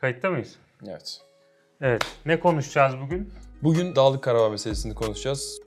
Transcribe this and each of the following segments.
Kayıtta mıyız? Evet. Evet. Ne konuşacağız bugün? Bugün Dağlık Karabağ meselesini konuşacağız.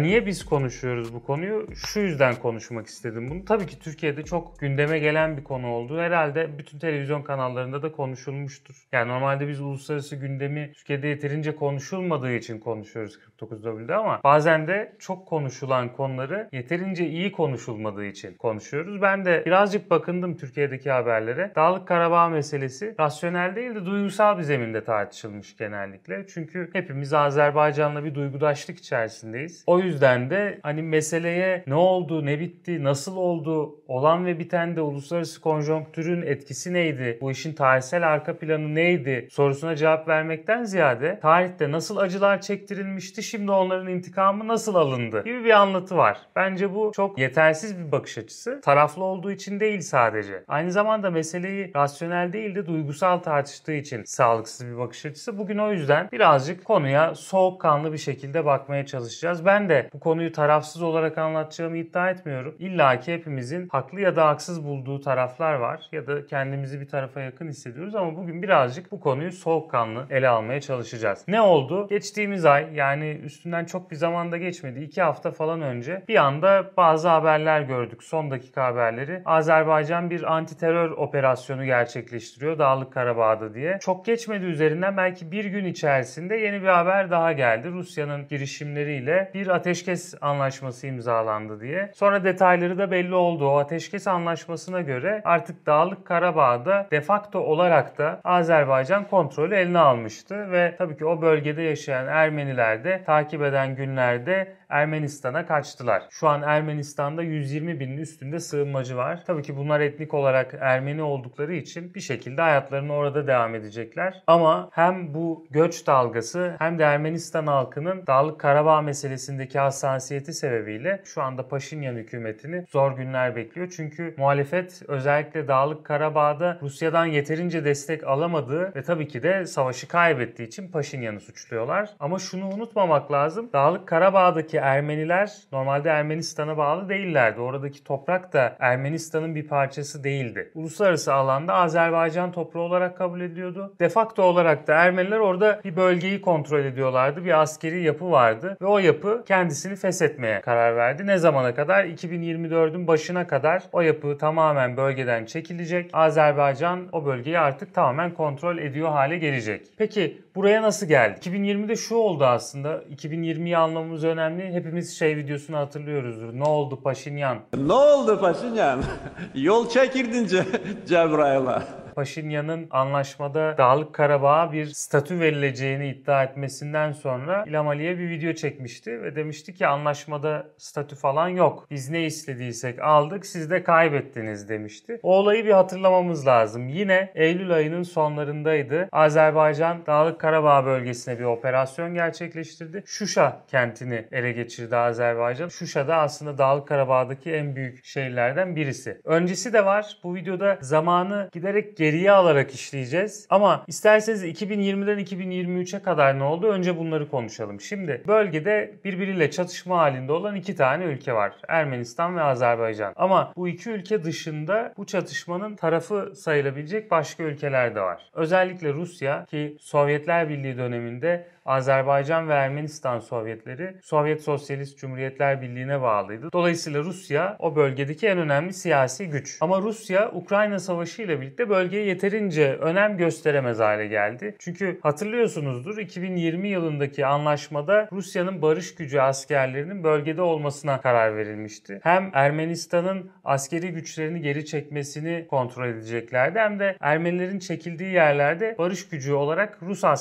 Niye biz konuşuyoruz bu konuyu? Şu yüzden konuşmak istedim bunu. Tabii ki Türkiye'de çok gündeme gelen bir konu oldu. Herhalde bütün televizyon kanallarında da konuşulmuştur. Yani normalde biz uluslararası gündemi Türkiye'de yeterince konuşulmadığı için konuşuyoruz 49W'de ama bazen de çok konuşulan konuları yeterince iyi konuşulmadığı için konuşuyoruz. Ben de birazcık bakındım Türkiye'deki haberlere. Dağlık Karabağ meselesi rasyonel değil de duygusal bir zeminde tartışılmış genellikle. Çünkü hepimiz Azerbaycan'la bir duygudaşlık içerisindeyiz. O yüzden de hani meseleye ne oldu, ne bitti, nasıl oldu, olan ve biten de uluslararası konjonktürün etkisi neydi, bu işin tarihsel arka planı neydi sorusuna cevap vermekten ziyade tarihte nasıl acılar çektirilmişti, şimdi onların intikamı nasıl alındı gibi bir anlatı var. Bence bu çok yetersiz bir bakış açısı. Taraflı olduğu için değil sadece. Aynı zamanda meseleyi rasyonel değil de duygusal tartıştığı için sağlıksız bir bakış açısı. Bugün o yüzden birazcık konuya soğukkanlı bir şekilde bakmaya çalışacağız. Ben de bu konuyu tarafsız olarak anlatacağımı iddia etmiyorum. İlla ki hepimizin haklı ya da haksız bulduğu taraflar var ya da kendimizi bir tarafa yakın hissediyoruz ama bugün birazcık bu konuyu soğukkanlı ele almaya çalışacağız. Ne oldu? Geçtiğimiz ay yani üstünden çok bir zamanda geçmedi. 2 hafta falan önce bir anda bazı haberler gördük. Son dakika haberleri. Azerbaycan bir anti terör operasyonu gerçekleştiriyor Dağlık Karabağ'da diye. Çok geçmedi üzerinden belki bir gün içerisinde yeni bir haber daha geldi. Rusya'nın girişimleriyle bir ateşkes anlaşması imzalandı diye. Sonra detayları da belli oldu. O ateşkes anlaşmasına göre artık Dağlık Karabağ'da de facto olarak da Azerbaycan kontrolü eline almıştı ve tabii ki o bölgede yaşayan Ermeniler de takip eden günlerde Ermenistan'a kaçtılar. Şu an Ermenistan'da 120 binin üstünde sığınmacı var. Tabii ki bunlar etnik olarak Ermeni oldukları için bir şekilde hayatlarını orada devam edecekler. Ama hem bu göç dalgası hem de Ermenistan halkının Dağlık Karabağ meselesindeki hassasiyeti sebebiyle şu anda Paşinyan hükümetini zor günler bekliyor. Çünkü muhalefet özellikle Dağlık Karabağ'da Rusya'dan yeterince destek alamadığı ve tabii ki de savaşı kaybettiği için Paşinyan'ı suçluyorlar. Ama şunu unutmamak lazım. Dağlık Karabağ'daki Ermeniler normalde Ermenistan'a bağlı değillerdi. Oradaki toprak da Ermenistan'ın bir parçası değildi. Uluslararası alanda Azerbaycan toprağı olarak kabul ediliyordu. De facto olarak da Ermeniler orada bir bölgeyi kontrol ediyorlardı. Bir askeri yapı vardı ve o yapı kendisini feshetmeye karar verdi. Ne zamana kadar? 2024'ün başına kadar o yapı tamamen bölgeden çekilecek. Azerbaycan o bölgeyi artık tamamen kontrol ediyor hale gelecek. Peki buraya nasıl geldi? 2020'de şu oldu aslında. 2020'yi anlamamız önemli. Hepimiz şey videosunu hatırlıyoruzdur. Ne oldu Paşinyan? Ne oldu Paşinyan? Yol çekirdin Ce- Cebrail'a. Paşinyan'ın anlaşmada Dağlık Karabağ'a bir statü verileceğini iddia etmesinden sonra İlham Aliyev bir video çekmişti ve demişti ki anlaşmada statü falan yok. Biz ne istediysek aldık siz de kaybettiniz demişti. O olayı bir hatırlamamız lazım. Yine Eylül ayının sonlarındaydı. Azerbaycan Dağlık Karabağ bölgesine bir operasyon gerçekleştirdi. Şuşa kentini ele geçirdi Azerbaycan. Şuşa da aslında Dağlık Karabağ'daki en büyük şehirlerden birisi. Öncesi de var. Bu videoda zamanı giderek geriye alarak işleyeceğiz. Ama isterseniz 2020'den 2023'e kadar ne oldu? Önce bunları konuşalım. Şimdi bölgede birbiriyle çatışma halinde olan iki tane ülke var. Ermenistan ve Azerbaycan. Ama bu iki ülke dışında bu çatışmanın tarafı sayılabilecek başka ülkeler de var. Özellikle Rusya ki Sovyetler Birliği döneminde Azerbaycan ve Ermenistan Sovyetleri Sovyet Sosyalist Cumhuriyetler Birliği'ne bağlıydı. Dolayısıyla Rusya o bölgedeki en önemli siyasi güç. Ama Rusya Ukrayna Savaşı ile birlikte bölgeye yeterince önem gösteremez hale geldi. Çünkü hatırlıyorsunuzdur 2020 yılındaki anlaşmada Rusya'nın barış gücü askerlerinin bölgede olmasına karar verilmişti. Hem Ermenistan'ın askeri güçlerini geri çekmesini kontrol edeceklerdi hem de Ermenilerin çekildiği yerlerde barış gücü olarak Rus askerleri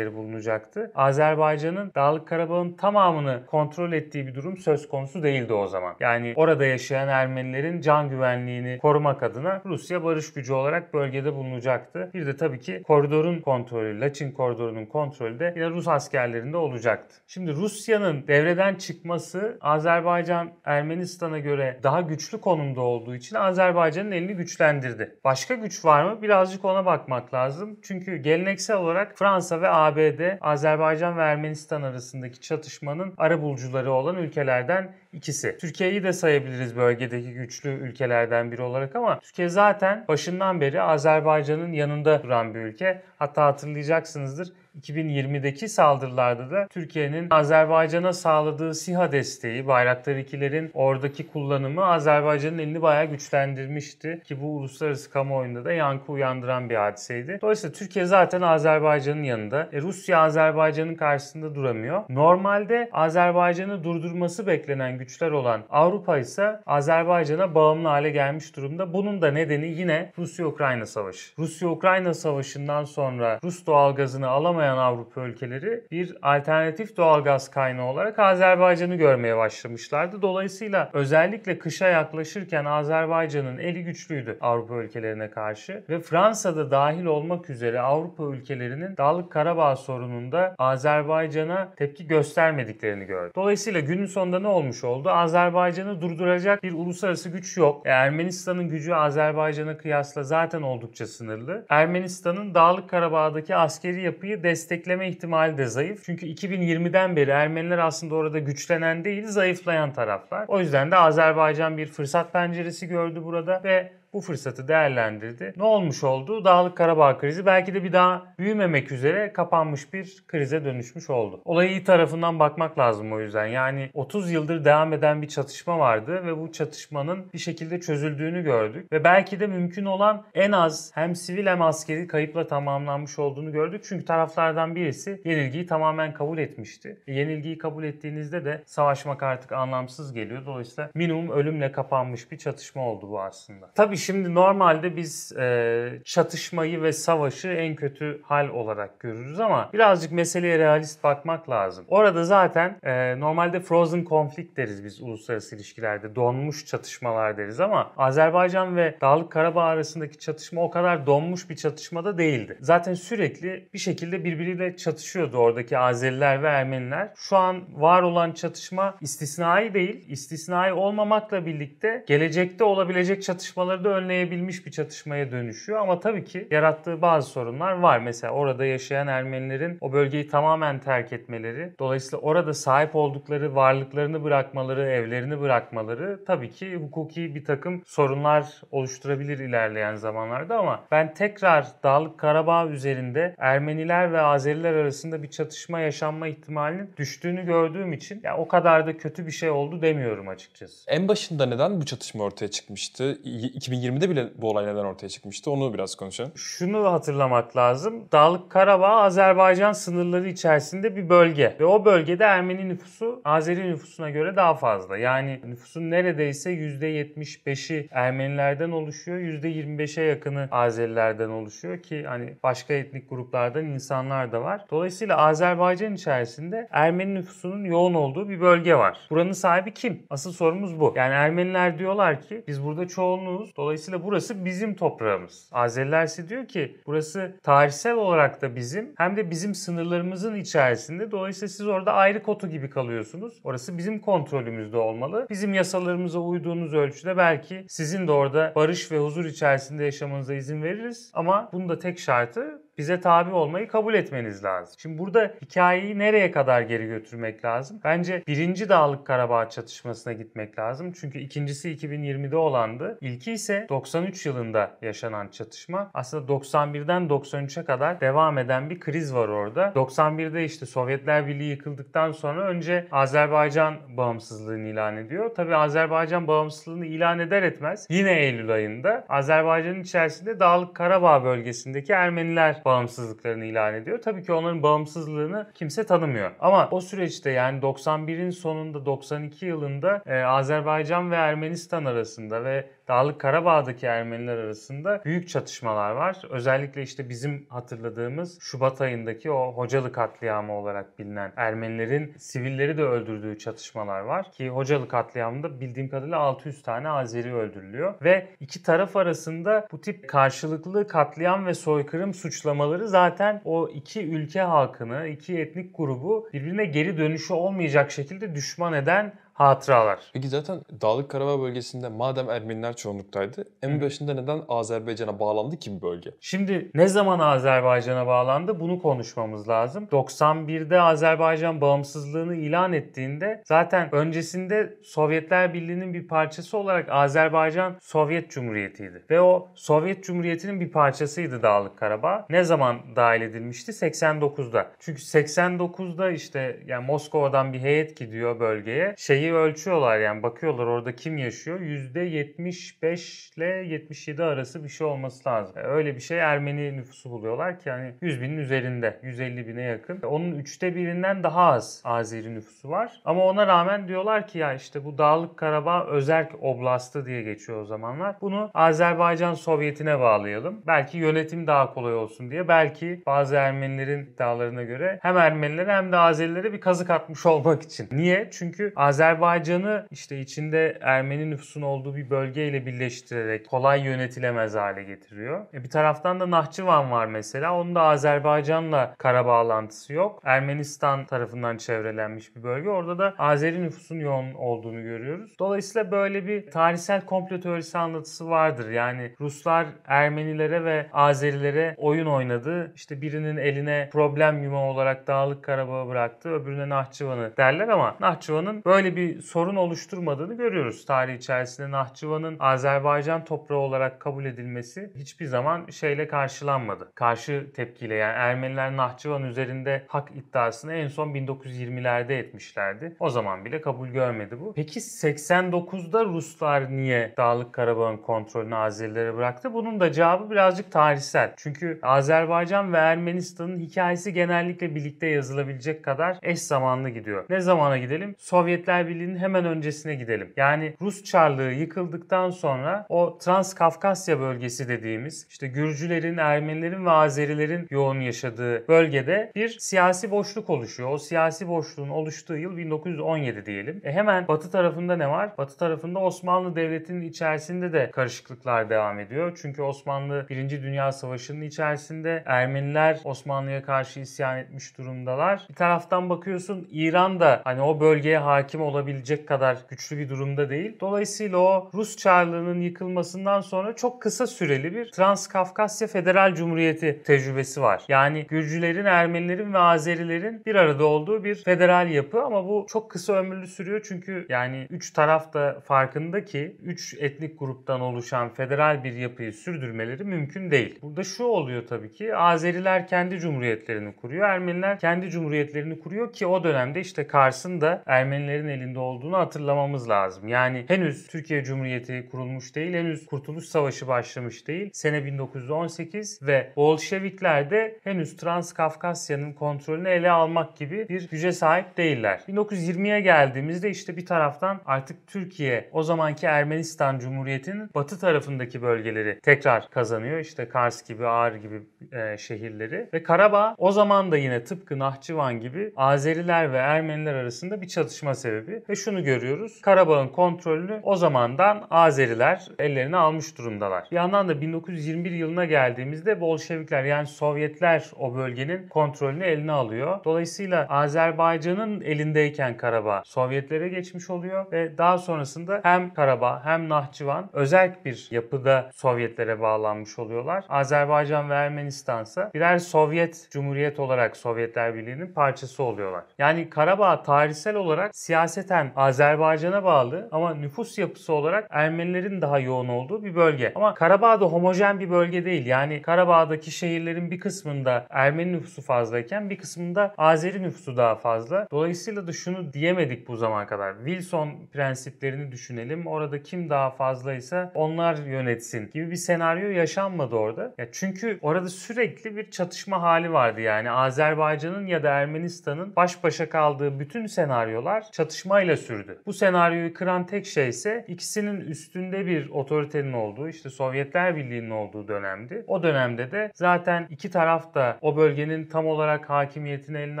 bulunacaktı. Azerbaycan'ın Dağlık Karabağ'ın tamamını kontrol ettiği bir durum söz konusu değildi o zaman. Yani orada yaşayan Ermenilerin can güvenliğini korumak adına Rusya barış gücü olarak bölgede bulunacaktı. Bir de tabii ki koridorun kontrolü, Laçin koridorunun kontrolü de yine Rus askerlerinde olacaktı. Şimdi Rusya'nın devreden çıkması Azerbaycan Ermenistan'a göre daha güçlü konumda olduğu için Azerbaycan'ın elini güçlendirdi. Başka güç var mı? Birazcık ona bakmak lazım. Çünkü geleneksel olarak Fransa ve ABD Azerbaycan ve Ermenistan arasındaki çatışmanın arabulucuları olan ülkelerden ikisi. Türkiye'yi de sayabiliriz bölgedeki güçlü ülkelerden biri olarak ama Türkiye zaten başından beri Azerbaycan'ın yanında duran bir ülke. Hatta hatırlayacaksınızdır 2020'deki saldırılarda da Türkiye'nin Azerbaycan'a sağladığı SİHA desteği, Bayraktar 2'lerin oradaki kullanımı Azerbaycan'ın elini bayağı güçlendirmişti. Ki bu uluslararası kamuoyunda da yankı uyandıran bir hadiseydi. Dolayısıyla Türkiye zaten Azerbaycan'ın yanında. E, Rusya Azerbaycan'ın karşısında duramıyor. Normalde Azerbaycan'ı durdurması beklenen güçler olan Avrupa ise Azerbaycan'a bağımlı hale gelmiş durumda. Bunun da nedeni yine Rusya-Ukrayna savaşı. Rusya-Ukrayna savaşından sonra Rus doğalgazını alamayan Avrupa ülkeleri bir alternatif doğalgaz kaynağı olarak Azerbaycan'ı görmeye başlamışlardı. Dolayısıyla özellikle kışa yaklaşırken Azerbaycan'ın eli güçlüydü Avrupa ülkelerine karşı ve Fransa'da dahil olmak üzere Avrupa ülkelerinin Dağlık Karabağ sorununda Azerbaycan'a tepki göstermediklerini gördü. Dolayısıyla günün sonunda ne olmuş oldu? Azerbaycan'ı durduracak bir uluslararası güç yok. E, Ermenistan'ın gücü Azerbaycan'a kıyasla zaten oldukça sınırlı. Ermenistan'ın Dağlık Karabağ'daki askeri yapıyı destekleme ihtimali de zayıf. Çünkü 2020'den beri Ermeniler aslında orada güçlenen değil, zayıflayan taraflar. O yüzden de Azerbaycan bir fırsat penceresi gördü burada ve bu fırsatı değerlendirdi. Ne olmuş oldu? Dağlık Karabağ krizi belki de bir daha büyümemek üzere kapanmış bir krize dönüşmüş oldu. Olaya iyi tarafından bakmak lazım o yüzden. Yani 30 yıldır devam eden bir çatışma vardı ve bu çatışmanın bir şekilde çözüldüğünü gördük. Ve belki de mümkün olan en az hem sivil hem askeri kayıpla tamamlanmış olduğunu gördük. Çünkü taraflardan birisi yenilgiyi tamamen kabul etmişti. E, yenilgiyi kabul ettiğinizde de savaşmak artık anlamsız geliyor. Dolayısıyla minimum ölümle kapanmış bir çatışma oldu bu aslında. Tabii şimdi normalde biz e, çatışmayı ve savaşı en kötü hal olarak görürüz ama birazcık meseleye realist bakmak lazım. Orada zaten e, normalde frozen conflict deriz biz uluslararası ilişkilerde. Donmuş çatışmalar deriz ama Azerbaycan ve Dağlık Karabağ arasındaki çatışma o kadar donmuş bir çatışmada değildi. Zaten sürekli bir şekilde birbiriyle çatışıyordu oradaki Azeriler ve Ermeniler. Şu an var olan çatışma istisnai değil. İstisnai olmamakla birlikte gelecekte olabilecek çatışmaları da önleyebilmiş bir çatışmaya dönüşüyor. Ama tabii ki yarattığı bazı sorunlar var. Mesela orada yaşayan Ermenilerin o bölgeyi tamamen terk etmeleri, dolayısıyla orada sahip oldukları varlıklarını bırakmaları, evlerini bırakmaları tabii ki hukuki bir takım sorunlar oluşturabilir ilerleyen zamanlarda ama ben tekrar Dağlık Karabağ üzerinde Ermeniler ve Azeriler arasında bir çatışma yaşanma ihtimalinin düştüğünü gördüğüm için ya o kadar da kötü bir şey oldu demiyorum açıkçası. En başında neden bu çatışma ortaya çıkmıştı? Y- 2020'de bile bu olay neden ortaya çıkmıştı? Onu biraz konuşalım. Şunu hatırlamak lazım. Dağlık Karabağ Azerbaycan sınırları içerisinde bir bölge ve o bölgede Ermeni nüfusu Azeri nüfusuna göre daha fazla. Yani nüfusun neredeyse %75'i Ermenilerden oluşuyor. %25'e yakını Azerilerden oluşuyor ki hani başka etnik gruplardan insanlar da var. Dolayısıyla Azerbaycan içerisinde Ermeni nüfusunun yoğun olduğu bir bölge var. Buranın sahibi kim? Asıl sorumuz bu. Yani Ermeniler diyorlar ki biz burada çoğunluğuz. Dolayısıyla burası bizim toprağımız. Azeriler ise diyor ki burası tarihsel olarak da bizim hem de bizim sınırlarımızın içerisinde. Dolayısıyla siz orada ayrı kotu gibi kalıyorsunuz. Orası bizim kontrolümüzde olmalı. Bizim yasalarımıza uyduğunuz ölçüde belki sizin de orada barış ve huzur içerisinde yaşamanıza izin veririz. Ama bunun da tek şartı bize tabi olmayı kabul etmeniz lazım. Şimdi burada hikayeyi nereye kadar geri götürmek lazım? Bence birinci Dağlık Karabağ çatışmasına gitmek lazım. Çünkü ikincisi 2020'de olandı. İlki ise 93 yılında yaşanan çatışma. Aslında 91'den 93'e kadar devam eden bir kriz var orada. 91'de işte Sovyetler Birliği yıkıldıktan sonra önce Azerbaycan bağımsızlığını ilan ediyor. Tabii Azerbaycan bağımsızlığını ilan eder etmez yine Eylül ayında Azerbaycan'ın içerisinde Dağlık Karabağ bölgesindeki Ermeniler bağımsızlıklarını ilan ediyor. Tabii ki onların bağımsızlığını kimse tanımıyor. Ama o süreçte yani 91'in sonunda 92 yılında e, Azerbaycan ve Ermenistan arasında ve Dağlık Karabağ'daki Ermeniler arasında büyük çatışmalar var. Özellikle işte bizim hatırladığımız Şubat ayındaki o Hocalı katliamı olarak bilinen Ermenilerin sivilleri de öldürdüğü çatışmalar var. Ki Hocalı katliamında bildiğim kadarıyla 600 tane Azeri öldürülüyor. Ve iki taraf arasında bu tip karşılıklı katliam ve soykırım suçlamaları zaten o iki ülke halkını, iki etnik grubu birbirine geri dönüşü olmayacak şekilde düşman eden hatıralar. Peki zaten Dağlık Karabağ bölgesinde madem Ermeniler çoğunluktaydı en başında neden Azerbaycan'a bağlandı ki bu bölge? Şimdi ne zaman Azerbaycan'a bağlandı bunu konuşmamız lazım. 91'de Azerbaycan bağımsızlığını ilan ettiğinde zaten öncesinde Sovyetler Birliği'nin bir parçası olarak Azerbaycan Sovyet Cumhuriyeti'ydi. Ve o Sovyet Cumhuriyeti'nin bir parçasıydı Dağlık Karabağ. Ne zaman dahil edilmişti? 89'da. Çünkü 89'da işte yani Moskova'dan bir heyet gidiyor bölgeye. Şeyi ölçüyorlar yani bakıyorlar orada kim yaşıyor? %75 ile 77 arası bir şey olması lazım. Öyle bir şey Ermeni nüfusu buluyorlar ki yani 100 binin üzerinde. 150 bine yakın. Onun üçte birinden daha az Azeri nüfusu var. Ama ona rağmen diyorlar ki ya işte bu Dağlık Karabağ Özerk Oblastı diye geçiyor o zamanlar. Bunu Azerbaycan Sovyeti'ne bağlayalım. Belki yönetim daha kolay olsun diye. Belki bazı Ermenilerin iddialarına göre hem Ermenilere hem de Azerilere bir kazık atmış olmak için. Niye? Çünkü Azerbaycan'ı işte içinde Ermeni nüfusun olduğu bir bölgeyle birleştirerek kolay yönetilemez hale getiriyor. E bir taraftan da Nahçıvan var mesela. Onun da Azerbaycan'la kara bağlantısı yok. Ermenistan tarafından çevrelenmiş bir bölge. Orada da Azeri nüfusun yoğun olduğunu görüyoruz. Dolayısıyla böyle bir tarihsel komplo teorisi anlatısı vardır. Yani Ruslar Ermenilere ve Azerilere oyun oynadı. İşte birinin eline problem yumağı olarak Dağlık Karabağ'ı bıraktı. Öbürüne Nahçıvan'ı derler ama Nahçıvan'ın böyle bir sorun oluşturmadığını görüyoruz. Tarih içerisinde Nahçıvan'ın Azerbaycan toprağı olarak kabul edilmesi hiçbir zaman şeyle karşılanmadı. Karşı tepkiyle yani Ermeniler Nahçıvan üzerinde hak iddiasını en son 1920'lerde etmişlerdi. O zaman bile kabul görmedi bu. Peki 89'da Ruslar niye Dağlık Karabağ'ın kontrolünü Azerilere bıraktı? Bunun da cevabı birazcık tarihsel. Çünkü Azerbaycan ve Ermenistan'ın hikayesi genellikle birlikte yazılabilecek kadar eş zamanlı gidiyor. Ne zamana gidelim? Sovyetler Birliği'nin hemen öncesine gidelim. Yani Rus Çarlığı yıkıldıktan sonra o Transkafkasya bölgesi dediğimiz işte Gürcülerin, Ermenilerin ve Azerilerin yoğun yaşadığı bölgede bir siyasi boşluk oluşuyor. O siyasi boşluğun oluştuğu yıl 1917 diyelim. E hemen batı tarafında ne var? Batı tarafında Osmanlı Devleti'nin içerisinde de karışıklıklar devam ediyor. Çünkü Osmanlı 1. Dünya Savaşı'nın içerisinde Ermeniler Osmanlı'ya karşı isyan etmiş durumdalar. Bir taraftan bakıyorsun İran da hani o bölgeye hakim olabilecek kadar güçlü bir durumda değil. Dolayısıyla o Rus Çarlığı'nın yıkılmasından sonra çok kısa süreli bir Transkafkasya Federal Cumhuriyeti tecrübesi var. Yani Gürcülerin, Ermenilerin ve Azerilerin bir arada olduğu bir federal yapı ama bu çok kısa ömürlü sürüyor çünkü yani üç taraf da farkında ki üç etnik gruptan oluşan federal bir yapıyı sürdürmeleri mümkün değil. Burada şu oluyor tabii ki Azeriler kendi cumhuriyetlerini kuruyor. Ermeniler kendi cumhuriyetlerini kuruyor ki o dönemde işte Kars'ın da Ermenilerin elinde olduğunu hatırlamamız lazım. Yani henüz Türkiye Cumhuriyeti kurulmuş değil, henüz Kurtuluş Savaşı başlamış değil. Sene 1918 ve Bolşevikler de henüz Transkafkasya'nın kontrolünü ele almak gibi bir güce sahip değiller. 1920'ye geldiğimizde işte bir taraftan artık Türkiye o zamanki Ermenistan Cumhuriyeti'nin batı tarafındaki bölgeleri tekrar kazanıyor. İşte Kars gibi, Ağrı gibi e, şehirleri ve Karabağ o zaman da yine tıpkı Nahçıvan gibi Azeriler ve Ermeniler arasında bir çatışma sebebi ve şunu görüyoruz. Karabağ'ın kontrolünü o zamandan Azeriler ellerine almış durumdalar. Bir yandan da 1921 yılına geldiğimizde Bolşevikler yani Sovyetler o bölgenin kontrolünü eline alıyor. Dolayısıyla Azerbaycan'ın elindeyken Karabağ Sovyetlere geçmiş oluyor ve daha sonrasında hem Karabağ hem Nahçıvan özel bir yapıda Sovyetlere bağlanmış oluyorlar. Azerbaycan ve Ermenistan ise birer Sovyet Cumhuriyet olarak Sovyetler Birliği'nin parçası oluyorlar. Yani Karabağ tarihsel olarak siyaseten Azerbaycan'a bağlı ama nüfus yapısı olarak Ermenilerin daha yoğun olduğu bir bölge. Ama Karabağ da homojen bir bölge değil. Yani Karabağ'daki şehirlerin bir kısmında Ermeni nüfusu fazlayken bir kısmında Azeri nüfusu daha fazla. Dolayısıyla da şunu diyemedik bu zamana kadar. Wilson prensiplerini düşünelim. Orada kim daha fazlaysa onlar yönetsin gibi bir senaryo yaşanmadı orada. Ya çünkü orada sürekli bir çatışma hali vardı yani. Azerbaycan'ın ya da Ermenistan'ın baş başa kaldığı bütün senaryolar çatışmayla sürdü. Bu senaryoyu kıran tek şey ise ikisinin üstünde bir otoritenin olduğu işte Sovyetler Birliği'nin olduğu dönemdi. O dönemde de zaten iki taraf da o bölgenin tam olarak hakimiyetini eline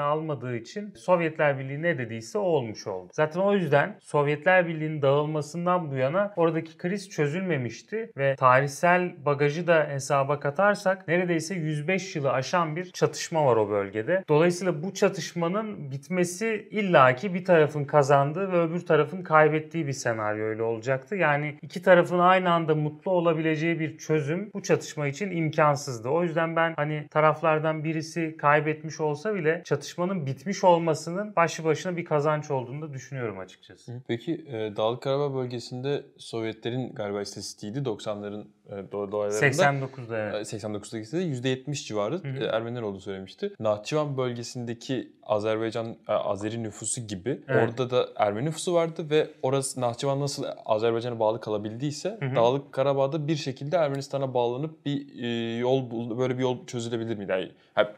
almadığı için Sovyetler Birliği ne dediyse o olmuş oldu. Zaten o yüzden Sovyetler Birliği'nin dağılmasından bu yana oradaki kriz çözülmemişti ve tarihsel bagajı da hesaba katarsak neredeyse 105 yılı aşan bir çatışma var o bölgede. Dolayısıyla bu çatışmanın bitmesi illaki bir tarafın kazandığı kazandığı ve öbür tarafın kaybettiği bir senaryoyla olacaktı. Yani iki tarafın aynı anda mutlu olabileceği bir çözüm bu çatışma için imkansızdı. O yüzden ben hani taraflardan birisi kaybetmiş olsa bile çatışmanın bitmiş olmasının başlı başına bir kazanç olduğunu da düşünüyorum açıkçası. Peki e, Dağlık Karabağ bölgesinde Sovyetlerin galiba istatistiğiydi 90'ların e, do- dolaylarında. 89'da evet. E, 89'daki de %70 civarı hı. e, Ermeniler olduğu söylemişti. Nahçıvan bölgesindeki Azerbaycan, e, Azeri nüfusu gibi Evet. orada da Ermeni nüfusu vardı ve orası Nahçıvan nasıl Azerbaycan'a bağlı kalabildiyse Hı hı. Dağlık Karabağ'da bir şekilde Ermenistan'a bağlanıp bir e, yol böyle bir yol çözülebilir miydi? Yani,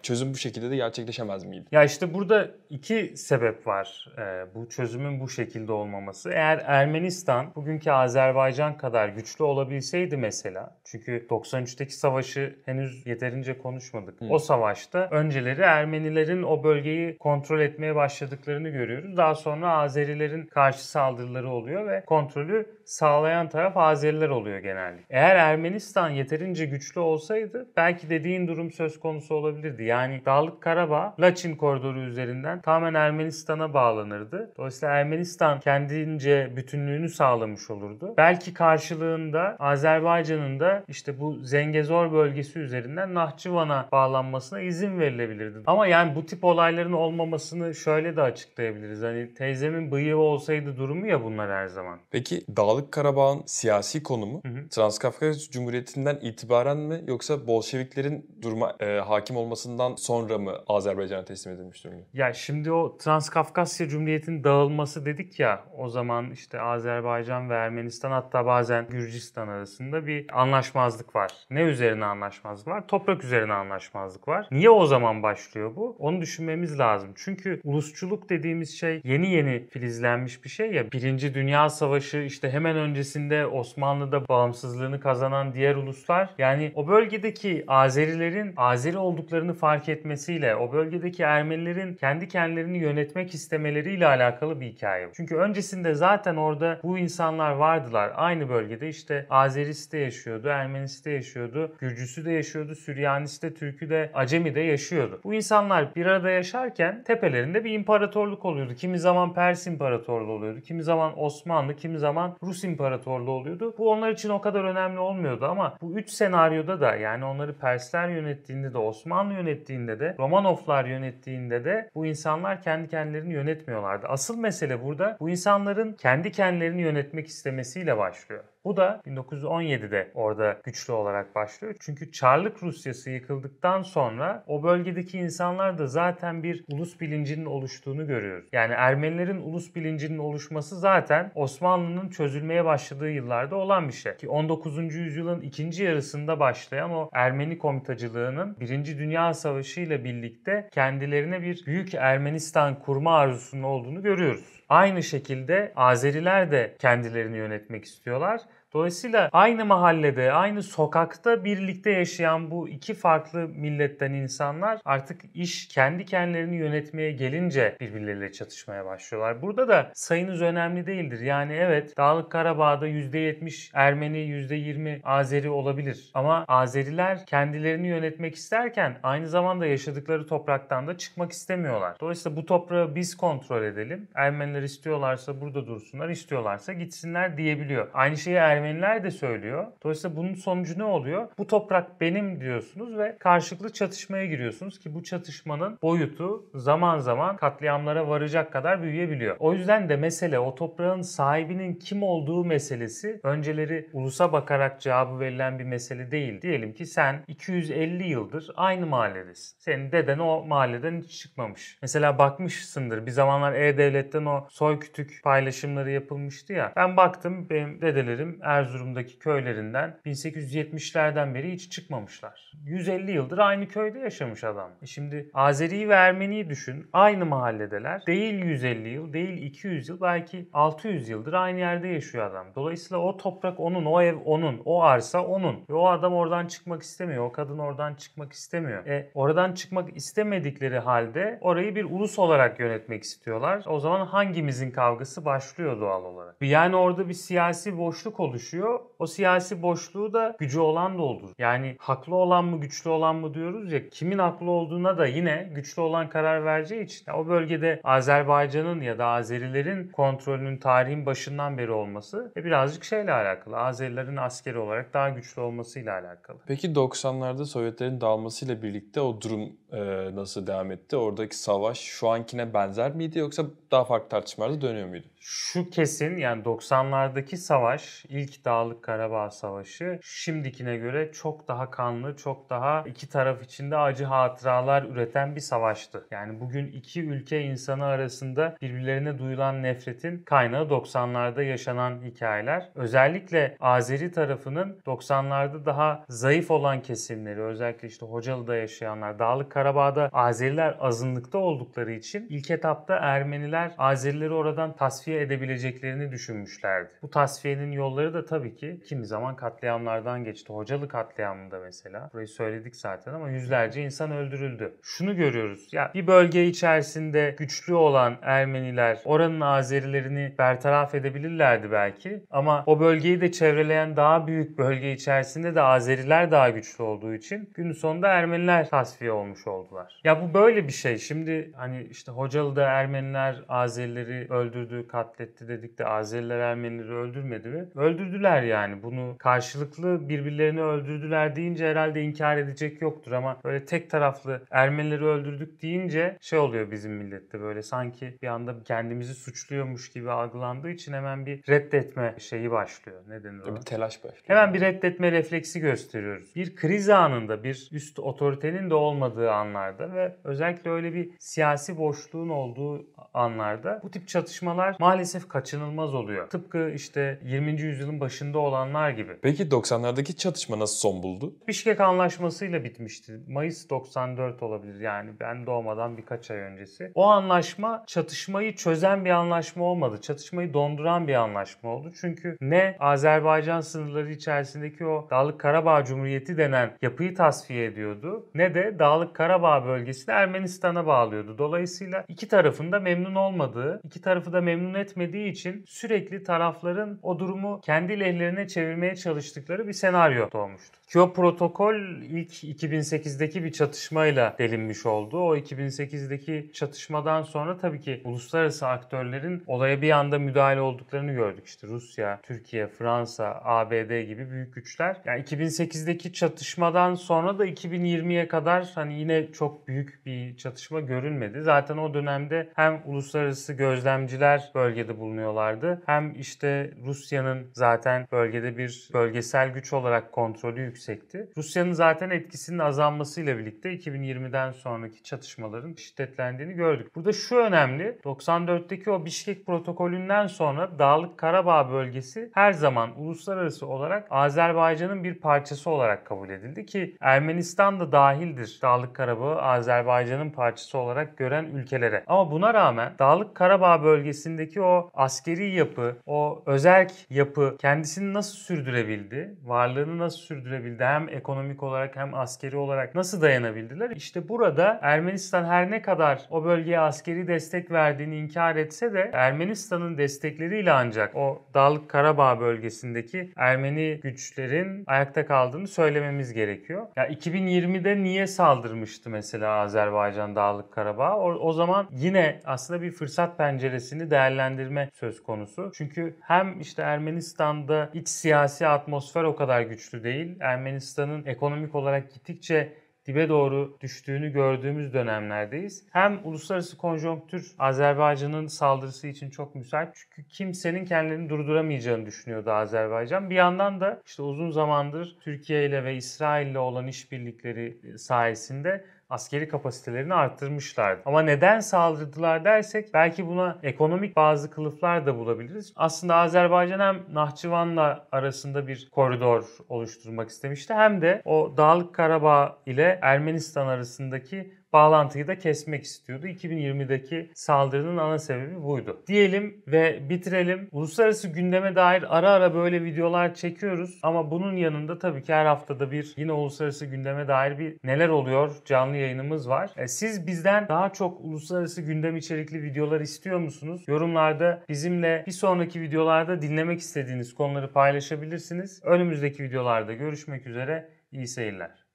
çözüm bu şekilde de gerçekleşemez miydi? Ya işte burada iki sebep var e, bu çözümün bu şekilde olmaması. Eğer Ermenistan bugünkü Azerbaycan kadar güçlü olabilseydi mesela, çünkü 93'teki savaşı henüz yeterince konuşmadık. Hı. O savaşta önceleri Ermenilerin o bölgeyi kontrol etmeye başladıklarını görüyoruz. Daha sonra Azerilerin karşı saldırıları oluyor ve kontrolü sağlayan taraf Azeriler oluyor genelde. Eğer Ermenistan yeterince güçlü olsaydı belki dediğin durum söz konusu olabilirdi. Yani Dağlık Karabağ, Laçin koridoru üzerinden tamamen Ermenistan'a bağlanırdı. Dolayısıyla Ermenistan kendince bütünlüğünü sağlamış olurdu. Belki karşılığında Azerbaycan'ın da işte bu Zengezor bölgesi üzerinden Nahçıvan'a bağlanmasına izin verilebilirdi. Ama yani bu tip olayların olmamasını şöyle de açıklayabiliriz. Hani teyzemin bıyığı olsaydı durumu ya bunlar her zaman. Peki Dağlık Karabağ'ın siyasi konumu. Transkafkasya Cumhuriyeti'nden itibaren mi yoksa Bolşeviklerin duruma e, hakim olmasından sonra mı Azerbaycan'a teslim edilmiş durumda? Ya şimdi o Transkafkasya Cumhuriyeti'nin dağılması dedik ya o zaman işte Azerbaycan ve Ermenistan hatta bazen Gürcistan arasında bir anlaşmazlık var. Ne üzerine anlaşmazlık var? Toprak üzerine anlaşmazlık var. Niye o zaman başlıyor bu? Onu düşünmemiz lazım. Çünkü ulusçuluk dediğimiz şey yeni yeni filizlenmiş bir şey ya. Birinci Dünya Savaşı işte hemen öncesinde Osmanlı'da bağımsızlığını kazanan diğer uluslar yani o bölgedeki Azerilerin Azeri olduklarını fark etmesiyle o bölgedeki Ermenilerin kendi kendilerini yönetmek istemeleriyle alakalı bir hikaye. Çünkü öncesinde zaten orada bu insanlar vardılar. Aynı bölgede işte Azerisi de yaşıyordu, Ermenisi de yaşıyordu, Gürcüsü de yaşıyordu, Süryanisi de, Türkü de, Acemi de yaşıyordu. Bu insanlar bir arada yaşarken tepelerinde bir imparatorluk oluyordu. Kimi zaman Pers İmparatorluğu oluyordu, kimi zaman Osmanlı, kimi zaman Rus İmparatorluğu oluyordu. Bu onlar için o kadar önemli olmuyordu ama bu üç senaryoda da yani onları Persler yönettiğinde de Osmanlı yönettiğinde de Romanovlar yönettiğinde de bu insanlar kendi kendilerini yönetmiyorlardı. Asıl mesele burada bu insanların kendi kendilerini yönetmek istemesiyle başlıyor. Bu da 1917'de orada güçlü olarak başlıyor. Çünkü Çarlık Rusyası yıkıldıktan sonra o bölgedeki insanlar da zaten bir ulus bilincinin oluştuğunu görüyoruz. Yani Ermenilerin ulus bilincinin oluşması zaten Osmanlı'nın çözülmeye başladığı yıllarda olan bir şey. Ki 19. yüzyılın ikinci yarısında başlayan o Ermeni komitacılığının 1. Dünya Savaşı ile birlikte kendilerine bir büyük Ermenistan kurma arzusunun olduğunu görüyoruz. Aynı şekilde Azeriler de kendilerini yönetmek istiyorlar. Dolayısıyla aynı mahallede, aynı sokakta birlikte yaşayan bu iki farklı milletten insanlar artık iş kendi kendilerini yönetmeye gelince birbirleriyle çatışmaya başlıyorlar. Burada da sayınız önemli değildir. Yani evet Dağlık Karabağ'da %70 Ermeni, %20 Azeri olabilir. Ama Azeriler kendilerini yönetmek isterken aynı zamanda yaşadıkları topraktan da çıkmak istemiyorlar. Dolayısıyla bu toprağı biz kontrol edelim. Ermeniler istiyorlarsa burada dursunlar, istiyorlarsa gitsinler diyebiliyor. Aynı şeyi Ermeniler de söylüyor. Dolayısıyla bunun sonucu ne oluyor? Bu toprak benim diyorsunuz ve karşılıklı çatışmaya giriyorsunuz ki bu çatışmanın boyutu zaman zaman katliamlara varacak kadar büyüyebiliyor. O yüzden de mesele o toprağın sahibinin kim olduğu meselesi önceleri ulusa bakarak cevabı verilen bir mesele değil. Diyelim ki sen 250 yıldır aynı mahalledesin. Senin deden o mahalleden hiç çıkmamış. Mesela bakmışsındır bir zamanlar E-Devlet'ten o soy kütük paylaşımları yapılmıştı ya. Ben baktım benim dedelerim Erzurum'daki köylerinden 1870'lerden beri hiç çıkmamışlar. 150 yıldır aynı köyde yaşamış adam. E şimdi Azeri ve Ermeni'yi düşün. Aynı mahalledeler. Değil 150 yıl, değil 200 yıl, belki 600 yıldır aynı yerde yaşıyor adam. Dolayısıyla o toprak onun, o ev onun, o arsa onun. Ve o adam oradan çıkmak istemiyor. O kadın oradan çıkmak istemiyor. E oradan çıkmak istemedikleri halde orayı bir ulus olarak yönetmek istiyorlar. O zaman hangimizin kavgası başlıyor doğal olarak? Yani orada bir siyasi boşluk oluşuyor oluşuyor. O siyasi boşluğu da gücü olan doldurur. Yani haklı olan mı güçlü olan mı diyoruz ya kimin haklı olduğuna da yine güçlü olan karar vereceği için o bölgede Azerbaycan'ın ya da Azerilerin kontrolünün tarihin başından beri olması e, birazcık şeyle alakalı. Azerilerin askeri olarak daha güçlü olmasıyla alakalı. Peki 90'larda Sovyetlerin dağılmasıyla birlikte o durum e, nasıl devam etti? Oradaki savaş şu ankine benzer miydi yoksa daha farklı tartışmalarda dönüyor muydu? Şu kesin yani 90'lardaki savaş, ilk Dağlık Karabağ Savaşı şimdikine göre çok daha kanlı, çok daha iki taraf içinde acı hatıralar üreten bir savaştı. Yani bugün iki ülke insanı arasında birbirlerine duyulan nefretin kaynağı 90'larda yaşanan hikayeler. Özellikle Azeri tarafının 90'larda daha zayıf olan kesimleri, özellikle işte Hocalı'da yaşayanlar, Dağlık Karabağ'da Azeriler azınlıkta oldukları için ilk etapta Ermeniler Azerileri oradan tasfiye edebileceklerini düşünmüşlerdi. Bu tasfiyenin yolları da tabii ki kimi zaman katliamlardan geçti. Hocalı katliamında mesela. Burayı söyledik zaten ama yüzlerce insan öldürüldü. Şunu görüyoruz. Ya bir bölge içerisinde güçlü olan Ermeniler oranın Azerilerini bertaraf edebilirlerdi belki ama o bölgeyi de çevreleyen daha büyük bölge içerisinde de Azeriler daha güçlü olduğu için günün sonunda Ermeniler tasfiye olmuş oldular. Ya bu böyle bir şey. Şimdi hani işte Hocalı'da Ermeniler Azerileri öldürdü, katletti dedik de Azeriler Ermenileri öldürmedi mi? Öldürdüler yani. Bunu karşılıklı birbirlerini öldürdüler deyince herhalde inkar edecek yoktur ama böyle tek taraflı Ermenileri öldürdük deyince şey oluyor bizim millette böyle sanki bir anda kendimizi suçluyormuş gibi algılandığı için hemen bir reddetme şeyi başlıyor. Ne denir ona? Bir telaş başlıyor. Hemen bir reddetme refleksi gösteriyoruz. Bir kriz anında bir üst otoritenin de olmadığı anlarda ve özellikle öyle bir siyasi boşluğun olduğu anlarda bu tip çatışmalar maalesef kaçınılmaz oluyor. Tıpkı işte 20. yüzyılın başında olanlar gibi. Peki 90'lardaki çatışma nasıl son buldu? Bişkek Anlaşması'yla bitmişti. Mayıs 94 olabilir yani ben doğmadan birkaç ay öncesi. O anlaşma çatışmayı çözen bir anlaşma olmadı. Çatışmayı donduran bir anlaşma oldu. Çünkü ne Azerbaycan sınırları içerisindeki o Dağlık Karabağ Cumhuriyeti denen yapıyı tasfiye ediyordu ne de Dağlık Karabağ bölgesini Ermenistan'a bağlıyordu. Dolayısıyla iki tarafın da memnun olmadığı, iki tarafı da memnun etmediği için sürekli tarafların o durumu kendi lehlerine çevirmeye çalıştıkları bir senaryo doğmuştu. Ki o protokol ilk 2008'deki bir çatışmayla delinmiş oldu. O 2008'deki çatışmadan sonra tabii ki uluslararası aktörlerin olaya bir anda müdahale olduklarını gördük. İşte Rusya, Türkiye, Fransa, ABD gibi büyük güçler. Yani 2008'deki çatışmadan sonra da 2020'ye kadar hani yine çok büyük bir çatışma görülmedi. Zaten o dönemde hem uluslararası gözlemciler bölgede bulunuyorlardı hem işte Rusya'nın zaten bölgede bir bölgesel güç olarak kontrolü yüksekti. Rusya'nın zaten etkisinin azalmasıyla birlikte 2020'den sonraki çatışmaların şiddetlendiğini gördük. Burada şu önemli. 94'teki o Bişkek protokolünden sonra Dağlık Karabağ bölgesi her zaman uluslararası olarak Azerbaycan'ın bir parçası olarak kabul edildi ki Ermenistan da dahildir Dağlık Karabağ'ı Azerbaycan'ın parçası olarak gören ülkelere. Ama buna rağmen Dağlık Karabağ bölgesindeki o askeri yapı, o özerk yapı kendisini nasıl sürdürebildi? Varlığını nasıl sürdürebildi? Hem ekonomik olarak hem askeri olarak nasıl dayanabildiler? İşte burada Ermenistan her ne kadar o bölgeye askeri destek verdiğini inkar etse de Ermenistan'ın destekleriyle ancak o Dağlık Karabağ bölgesindeki Ermeni güçlerin ayakta kaldığını söylememiz gerekiyor. Ya 2020'de niye saldırmıştı mesela Azerbaycan Dağlık Karabağ? O, o zaman yine aslında bir fırsat penceresini değerlendirme söz konusu. Çünkü hem işte Ermenistan'da iç siyasi atmosfer o kadar güçlü değil. Ermenistan'ın ekonomik olarak gittikçe dibe doğru düştüğünü gördüğümüz dönemlerdeyiz. Hem uluslararası konjonktür Azerbaycan'ın saldırısı için çok müsait. Çünkü kimsenin kendilerini durduramayacağını düşünüyordu Azerbaycan. Bir yandan da işte uzun zamandır Türkiye ile ve İsrail ile olan işbirlikleri sayesinde askeri kapasitelerini arttırmışlardı. Ama neden saldırdılar dersek belki buna ekonomik bazı kılıflar da bulabiliriz. Aslında Azerbaycan hem Nahçıvan'la arasında bir koridor oluşturmak istemişti hem de o Dağlık Karabağ ile Ermenistan arasındaki bağlantıyı da kesmek istiyordu. 2020'deki saldırının ana sebebi buydu. Diyelim ve bitirelim. Uluslararası gündeme dair ara ara böyle videolar çekiyoruz ama bunun yanında tabii ki her haftada bir yine uluslararası gündeme dair bir neler oluyor canlı yayınımız var. E, Siz bizden daha çok uluslararası gündem içerikli videolar istiyor musunuz? Yorumlarda bizimle bir sonraki videolarda dinlemek istediğiniz konuları paylaşabilirsiniz. Önümüzdeki videolarda görüşmek üzere. İyi seyirler.